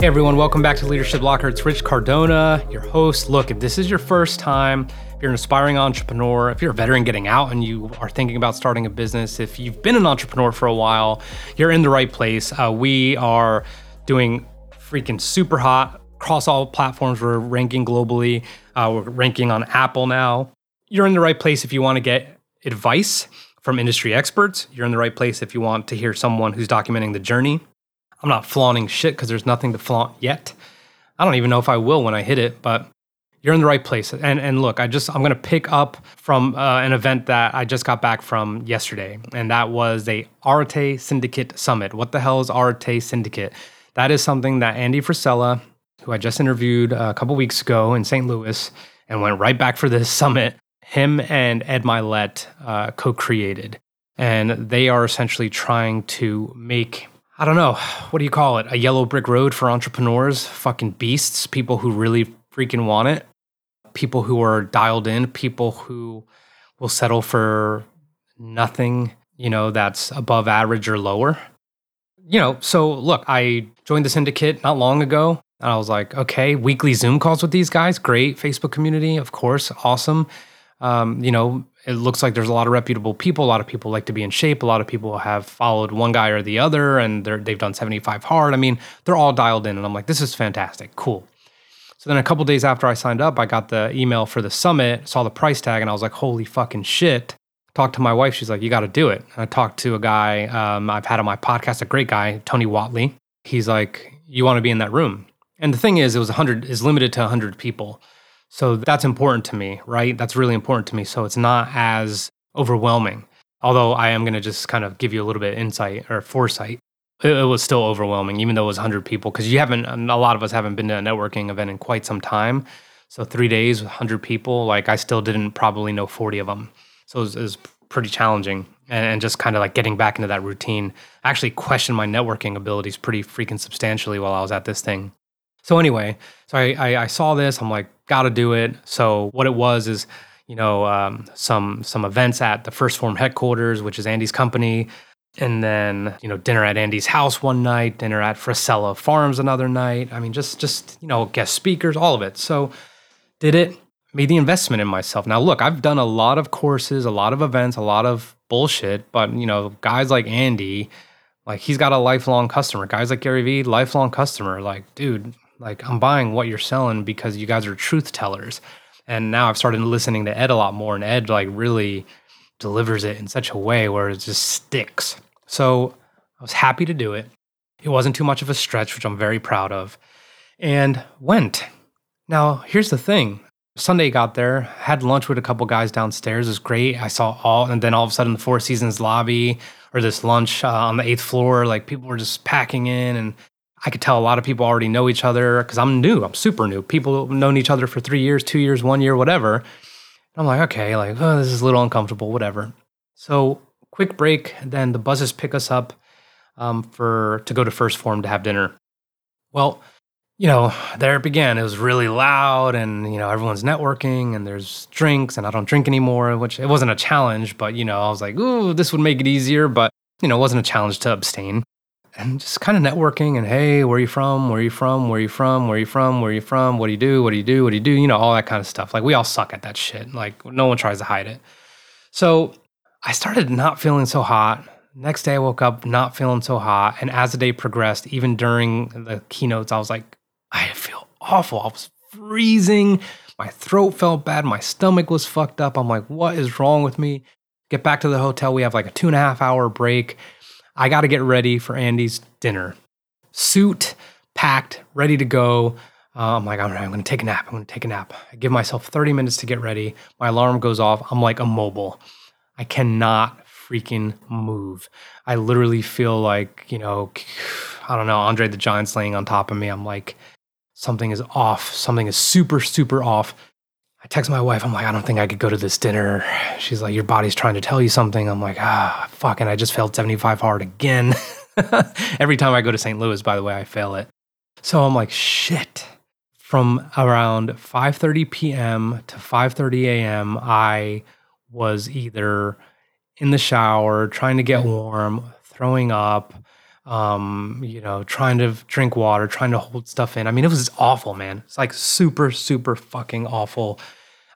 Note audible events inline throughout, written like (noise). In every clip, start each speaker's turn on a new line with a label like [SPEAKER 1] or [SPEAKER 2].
[SPEAKER 1] Hey everyone, welcome back to Leadership Locker. It's Rich Cardona, your host. Look, if this is your first time, if you're an aspiring entrepreneur, if you're a veteran getting out and you are thinking about starting a business, if you've been an entrepreneur for a while, you're in the right place. Uh, we are doing freaking super hot across all platforms. We're ranking globally. Uh, we're ranking on Apple now. You're in the right place if you want to get advice from industry experts. You're in the right place if you want to hear someone who's documenting the journey. I'm not flaunting shit because there's nothing to flaunt yet. I don't even know if I will when I hit it, but you're in the right place. And and look, I just I'm gonna pick up from uh, an event that I just got back from yesterday, and that was a Arete Syndicate Summit. What the hell is Arete Syndicate? That is something that Andy Frisella, who I just interviewed a couple weeks ago in St. Louis, and went right back for this (laughs) summit. Him and Ed Mylett uh, co-created, and they are essentially trying to make I don't know, what do you call it? A yellow brick road for entrepreneurs, fucking beasts, people who really freaking want it, people who are dialed in, people who will settle for nothing, you know, that's above average or lower. You know, so look, I joined the syndicate not long ago. And I was like, okay, weekly Zoom calls with these guys, great. Facebook community, of course, awesome. Um, you know, it looks like there's a lot of reputable people. A lot of people like to be in shape. A lot of people have followed one guy or the other, and they've done 75 hard. I mean, they're all dialed in, and I'm like, this is fantastic, cool. So then a couple days after I signed up, I got the email for the summit, saw the price tag, and I was like, holy fucking shit. Talked to my wife. She's like, you got to do it. And I talked to a guy um, I've had on my podcast, a great guy, Tony Watley. He's like, you want to be in that room. And the thing is, it was 100, is limited to 100 people. So that's important to me, right? That's really important to me. So it's not as overwhelming. Although I am going to just kind of give you a little bit of insight or foresight. It, it was still overwhelming, even though it was 100 people, because you haven't, um, a lot of us haven't been to a networking event in quite some time. So three days, with 100 people, like I still didn't probably know 40 of them. So it was, it was pretty challenging and, and just kind of like getting back into that routine. I actually questioned my networking abilities pretty freaking substantially while I was at this thing. So anyway, so I, I, I saw this. I'm like, gotta do it. So what it was is, you know, um, some some events at the First Form headquarters, which is Andy's company, and then you know dinner at Andy's house one night, dinner at Frisella Farms another night. I mean, just just you know guest speakers, all of it. So did it. Made the investment in myself. Now, look, I've done a lot of courses, a lot of events, a lot of bullshit, but you know, guys like Andy, like he's got a lifelong customer. Guys like Gary Vee, lifelong customer. Like, dude, like I'm buying what you're selling because you guys are truth tellers. And now I've started listening to Ed a lot more, and Ed like really delivers it in such a way where it just sticks. So I was happy to do it. It wasn't too much of a stretch, which I'm very proud of, and went. Now, here's the thing. Sunday got there, had lunch with a couple guys downstairs. It was great. I saw all, and then all of a sudden, the Four Seasons lobby or this lunch uh, on the eighth floor, like people were just packing in, and I could tell a lot of people already know each other because I'm new. I'm super new. People known each other for three years, two years, one year, whatever. I'm like, okay, like, oh, this is a little uncomfortable, whatever. So, quick break. Then the buses pick us up um, for to go to First Form to have dinner. Well, you know, there it began. It was really loud, and you know, everyone's networking, and there's drinks, and I don't drink anymore, which it wasn't a challenge, but you know, I was like, ooh, this would make it easier, but you know, it wasn't a challenge to abstain and just kind of networking and hey, where are you from? Where are you from? Where are you from? Where are you from? Where are you from? What do you do? What do you do? What do you do? You know, all that kind of stuff. Like we all suck at that shit. Like no one tries to hide it. So I started not feeling so hot. Next day I woke up not feeling so hot. And as the day progressed, even during the keynotes, I was like, I feel awful. I was freezing. My throat felt bad. My stomach was fucked up. I'm like, what is wrong with me? Get back to the hotel. We have like a two and a half hour break. I got to get ready for Andy's dinner. Suit packed, ready to go. Uh, I'm like, I'm, I'm going to take a nap. I'm going to take a nap. I give myself 30 minutes to get ready. My alarm goes off. I'm like immobile. I cannot freaking move. I literally feel like, you know, I don't know, Andre the Giant's laying on top of me. I'm like, something is off. Something is super, super off. I text my wife. I'm like, I don't think I could go to this dinner. She's like, your body's trying to tell you something. I'm like, ah, fucking, I just failed 75 hard again. (laughs) Every time I go to St. Louis, by the way, I fail it. So I'm like, shit. From around 5:30 p.m. to 5:30 a.m., I was either in the shower, trying to get warm, throwing up, um, you know, trying to drink water, trying to hold stuff in. I mean, it was awful, man. It's like super, super fucking awful.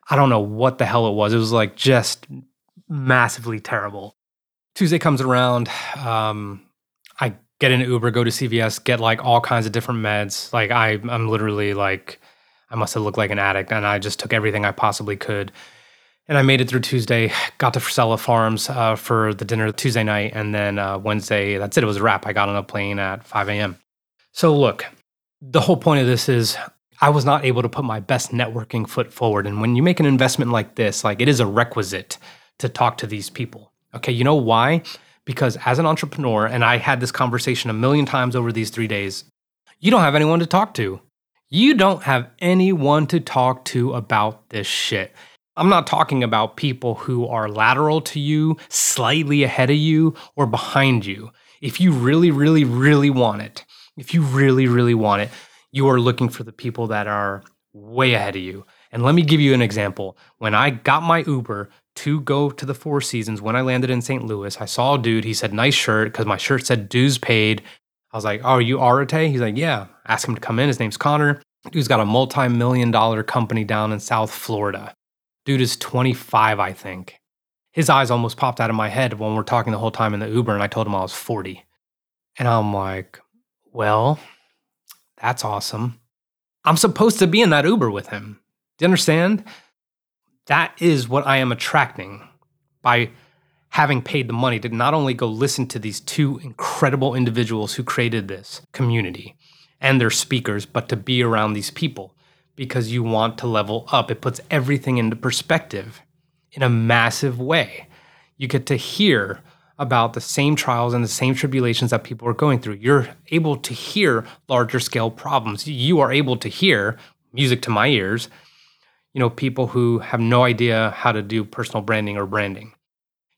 [SPEAKER 1] I don't know what the hell it was. It was like just massively terrible. Tuesday comes around. Um, I get an Uber, go to CVS, get like all kinds of different meds. Like I, I'm literally like, I must have looked like an addict, and I just took everything I possibly could. And I made it through Tuesday, got to Frisella Farms uh, for the dinner Tuesday night, and then uh, Wednesday, that's it, it was a wrap. I got on a plane at 5 a.m. So, look, the whole point of this is I was not able to put my best networking foot forward. And when you make an investment like this, like it is a requisite to talk to these people. Okay, you know why? Because as an entrepreneur, and I had this conversation a million times over these three days, you don't have anyone to talk to. You don't have anyone to talk to about this shit. I'm not talking about people who are lateral to you, slightly ahead of you, or behind you. If you really, really, really want it, if you really, really want it, you are looking for the people that are way ahead of you. And let me give you an example. When I got my Uber to go to the Four Seasons, when I landed in St. Louis, I saw a dude. He said, nice shirt, because my shirt said dues paid. I was like, oh, are you Arete? He's like, yeah. Ask him to come in. His name's Connor. Dude's got a multi million dollar company down in South Florida. Dude is 25, I think. His eyes almost popped out of my head when we're talking the whole time in the Uber, and I told him I was 40. And I'm like, well, that's awesome. I'm supposed to be in that Uber with him. Do you understand? That is what I am attracting by having paid the money to not only go listen to these two incredible individuals who created this community and their speakers, but to be around these people because you want to level up. It puts everything into perspective in a massive way. You get to hear about the same trials and the same tribulations that people are going through. You're able to hear larger scale problems. You are able to hear music to my ears, you know, people who have no idea how to do personal branding or branding.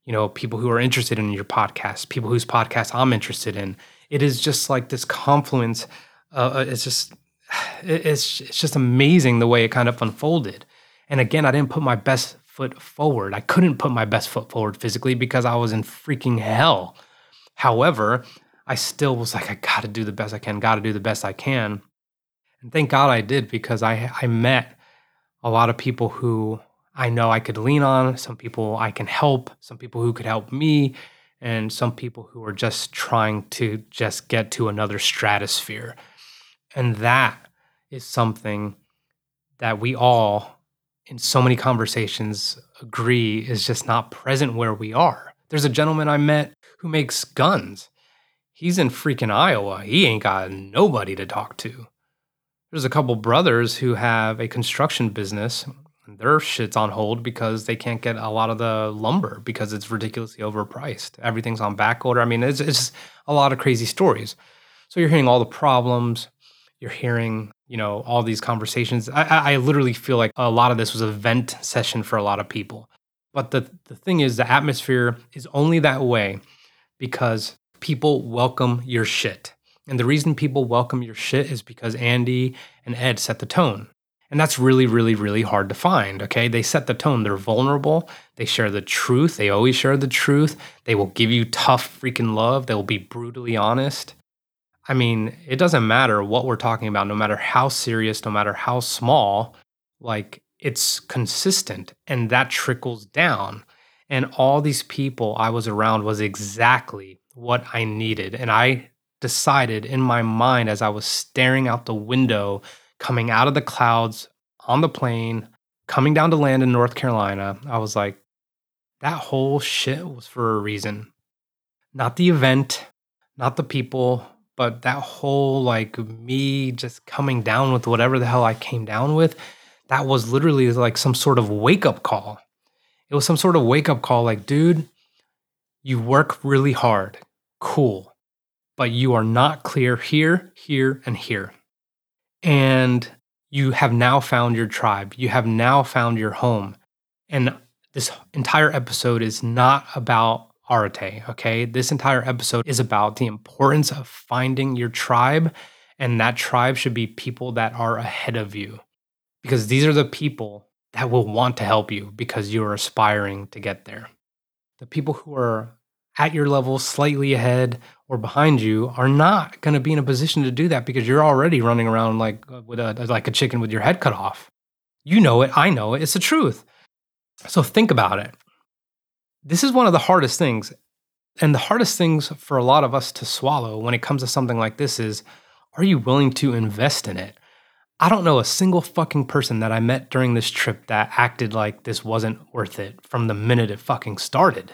[SPEAKER 1] You know, people who are interested in your podcast, people whose podcast I'm interested in. It is just like this confluence. Uh, it's just (sighs) it's it's just amazing the way it kind of unfolded. And again, I didn't put my best foot forward. I couldn't put my best foot forward physically because I was in freaking hell. However, I still was like, I got to do the best I can, got to do the best I can. And thank God I did because I I met a lot of people who I know I could lean on, some people I can help, some people who could help me, and some people who are just trying to just get to another stratosphere. And that is something that we all, in so many conversations, agree is just not present where we are. There's a gentleman I met who makes guns. He's in freaking Iowa. He ain't got nobody to talk to. There's a couple brothers who have a construction business. Their shit's on hold because they can't get a lot of the lumber because it's ridiculously overpriced. Everything's on back order. I mean, it's, it's a lot of crazy stories. So you're hearing all the problems, you're hearing, you know, all these conversations. I, I literally feel like a lot of this was a vent session for a lot of people. But the, the thing is, the atmosphere is only that way because people welcome your shit. And the reason people welcome your shit is because Andy and Ed set the tone. And that's really, really, really hard to find. Okay. They set the tone. They're vulnerable. They share the truth. They always share the truth. They will give you tough freaking love. They will be brutally honest. I mean, it doesn't matter what we're talking about, no matter how serious, no matter how small, like it's consistent and that trickles down. And all these people I was around was exactly what I needed. And I decided in my mind as I was staring out the window, coming out of the clouds on the plane, coming down to land in North Carolina, I was like, that whole shit was for a reason. Not the event, not the people, but that whole like me just coming down with whatever the hell I came down with, that was literally like some sort of wake up call. It was some sort of wake up call like, dude, you work really hard. Cool. But you are not clear here, here, and here. And you have now found your tribe. You have now found your home. And this entire episode is not about Arete. Okay. This entire episode is about the importance of finding your tribe, and that tribe should be people that are ahead of you because these are the people that will want to help you because you are aspiring to get there. The people who are at your level, slightly ahead or behind you, are not going to be in a position to do that because you're already running around like uh, with a like a chicken with your head cut off. You know it, I know it. It's the truth. So think about it. This is one of the hardest things. And the hardest things for a lot of us to swallow when it comes to something like this is are you willing to invest in it? I don't know a single fucking person that I met during this trip that acted like this wasn't worth it from the minute it fucking started.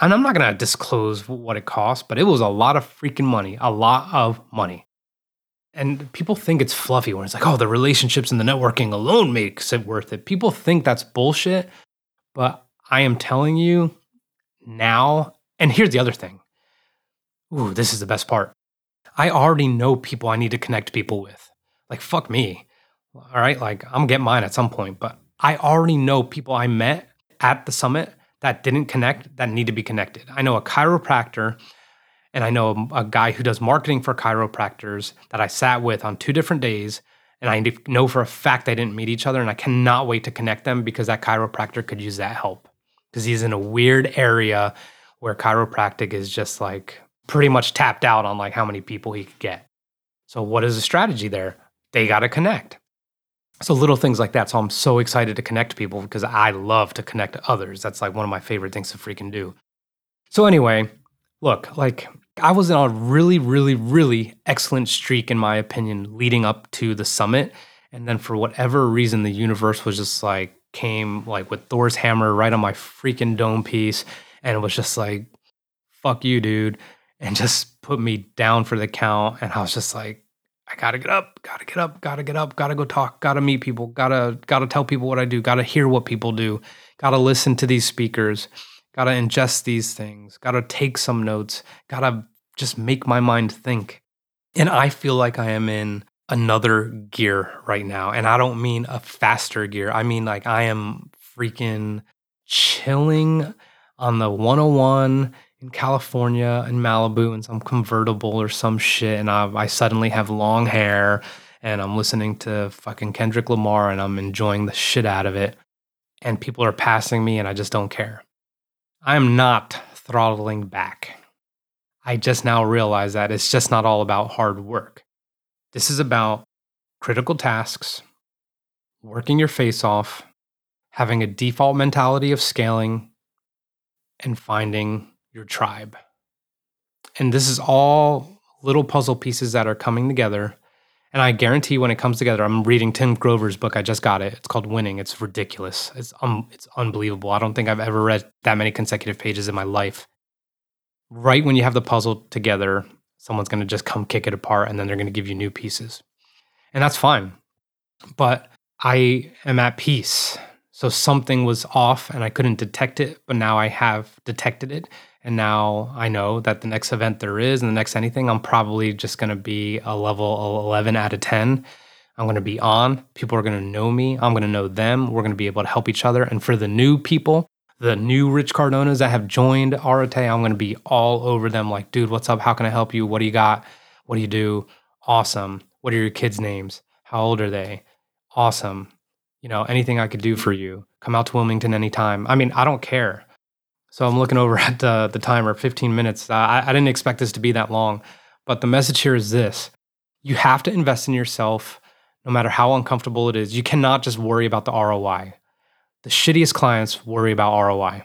[SPEAKER 1] And I'm not to disclose what it cost, but it was a lot of freaking money, a lot of money. And people think it's fluffy when it's like, oh, the relationships and the networking alone makes it worth it. People think that's bullshit, but I am telling you now, and here's the other thing. Ooh, this is the best part. I already know people I need to connect people with. Like, fuck me. All right. Like, I'm getting mine at some point, but I already know people I met at the summit that didn't connect that need to be connected. I know a chiropractor and I know a, guy who does marketing for chiropractors that I sat with on two different days. And I know for a fact they didn't meet each other. And I cannot wait to connect them because that chiropractor could use that help because he's in a weird area where chiropractic is just like pretty much tapped out on like how many people he could get. So what is the strategy there? They got to connect. So little things like that. So I'm so excited to connect people because I love to connect to others. That's like one of my favorite things to freaking do. So anyway, look, like I was on a really, really, really excellent streak in my opinion leading up to the summit. And then for whatever reason, the universe was just like came like with Thor's hammer right on my freaking dome piece. And it was just like, fuck you, dude. And just put me down for the count. And I was just like, I gotta get up, gotta get up, gotta get up, gotta go talk, gotta meet people, gotta gotta tell people what I do, gotta hear what people do, gotta listen to these speakers, gotta ingest these things, gotta take some notes, gotta just make my mind think. And I feel like I am in another gear right now. And I don't mean a faster gear. I mean like I am freaking chilling on the 101 in California in Malibu in some convertible or some shit, and I, I suddenly have long hair and I'm listening to fucking Kendrick Lamar and I'm enjoying the shit out of it. And people are passing me and I just don't care. I am not throttling back. I just now realize that it's just not all about hard work. This is about critical tasks, working your face off, having a default mentality of scaling, and finding your tribe. And this is all little puzzle pieces that are coming together. And I guarantee when it comes together, I'm reading Tim Grover's book. I just got it. It's called Winning. It's ridiculous. It's um, it's unbelievable. I don't think I've ever read that many consecutive pages in my life. Right when you have the puzzle together, someone's going to just come kick it apart and then they're going to give you new pieces. And that's fine. But I am at peace. So something was off and I couldn't detect it, but now I have detected it and now I know that the next event there is and the next anything, I'm probably just going to be a level 11 out of 10. I'm going to be on. People are going to know me. I'm going to know them. We're going to be able to help each other. And for the new people, the new Rich Cardonas that have joined Arete, I'm going to be all over them like, dude, what's up? How can I help you? What do you got? What do you do? Awesome. What are your kids' names? How old are they? Awesome. You know, anything I could do for you. Come out to Wilmington anytime. I mean, I don't care. So I'm looking (laughs) over at the, the timer, 15 minutes. Uh, I, I didn't expect this to be that long, but the message here is this you have to invest in yourself no matter how uncomfortable it is. You cannot just worry about the ROI. The shittiest clients worry about ROI.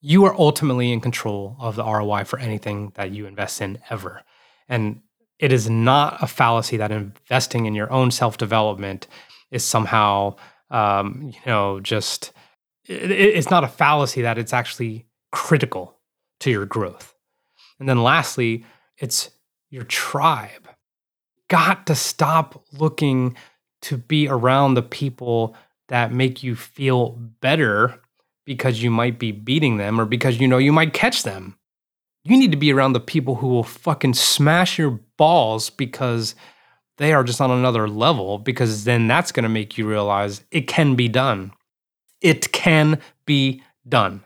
[SPEAKER 1] You are ultimately in control of the ROI for anything that you invest in ever. And it is not a fallacy that investing in your own self development is somehow, um, you know, just, it, it's not a fallacy that it's actually critical to your growth. And then lastly, it's your tribe. Got to stop looking to be around the people that make you feel better because you might be beating them or because you know you might catch them. You need to be around the people who will fucking smash your balls because they are just on another level, because then that's going to make you realize it can be done. It can be done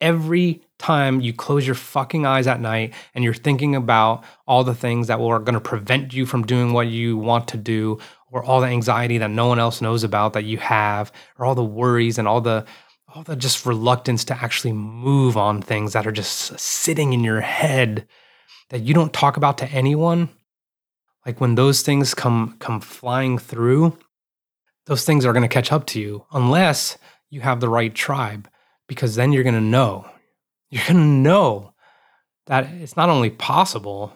[SPEAKER 1] every time you close your fucking eyes at night and you're thinking about all the things that are going to prevent you from doing what you want to do or all the anxiety that no one else knows about that you have or all the worries and all the all the just reluctance to actually move on things that are just sitting in your head that you don't talk about to anyone like when those things come come flying through those things are going to catch up to you unless you have the right tribe because then you're going to know. You're going to know that it's not only possible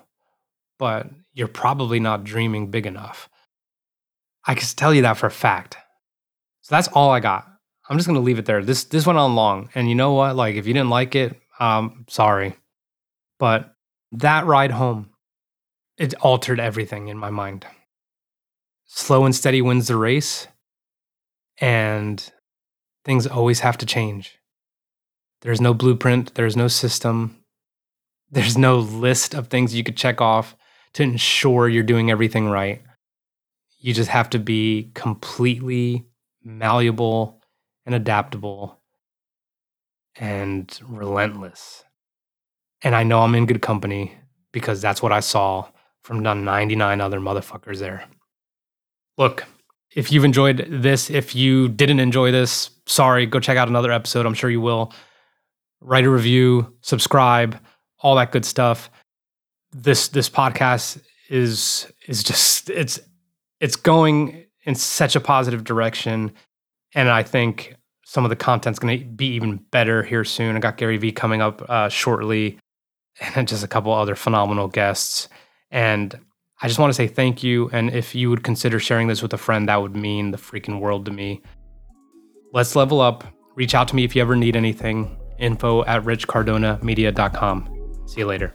[SPEAKER 1] but you're probably not dreaming big enough i can tell you that for a fact. So that's all i got. I'm just going to leave it there. This this went on long and you know what? Like if you didn't like it um sorry. But that ride home it altered everything in my mind. Slow and steady wins the race and things always have to change. There's no blueprint, there's no system, there's no list of things you could check off to ensure you're doing everything right. You just have to be completely malleable and adaptable and relentless. And I know I'm in good company because that's what I saw from the 99 other motherfuckers there. Look, if you've enjoyed this, if you didn't enjoy this, sorry, go check out another episode. I'm sure you will. Write a review, subscribe, all that good stuff. This this podcast is is just it's it's going in such a positive direction and I think some of the content's going to be even better here soon. I got Gary Vee coming up uh, shortly (laughs) and just a couple other phenomenal guests and I just want to say thank you. And if you would consider sharing this with a friend, that would mean the freaking world to me. Let's level up. Reach out to me if you ever need anything. Info at richcardonamedia.com. See you later.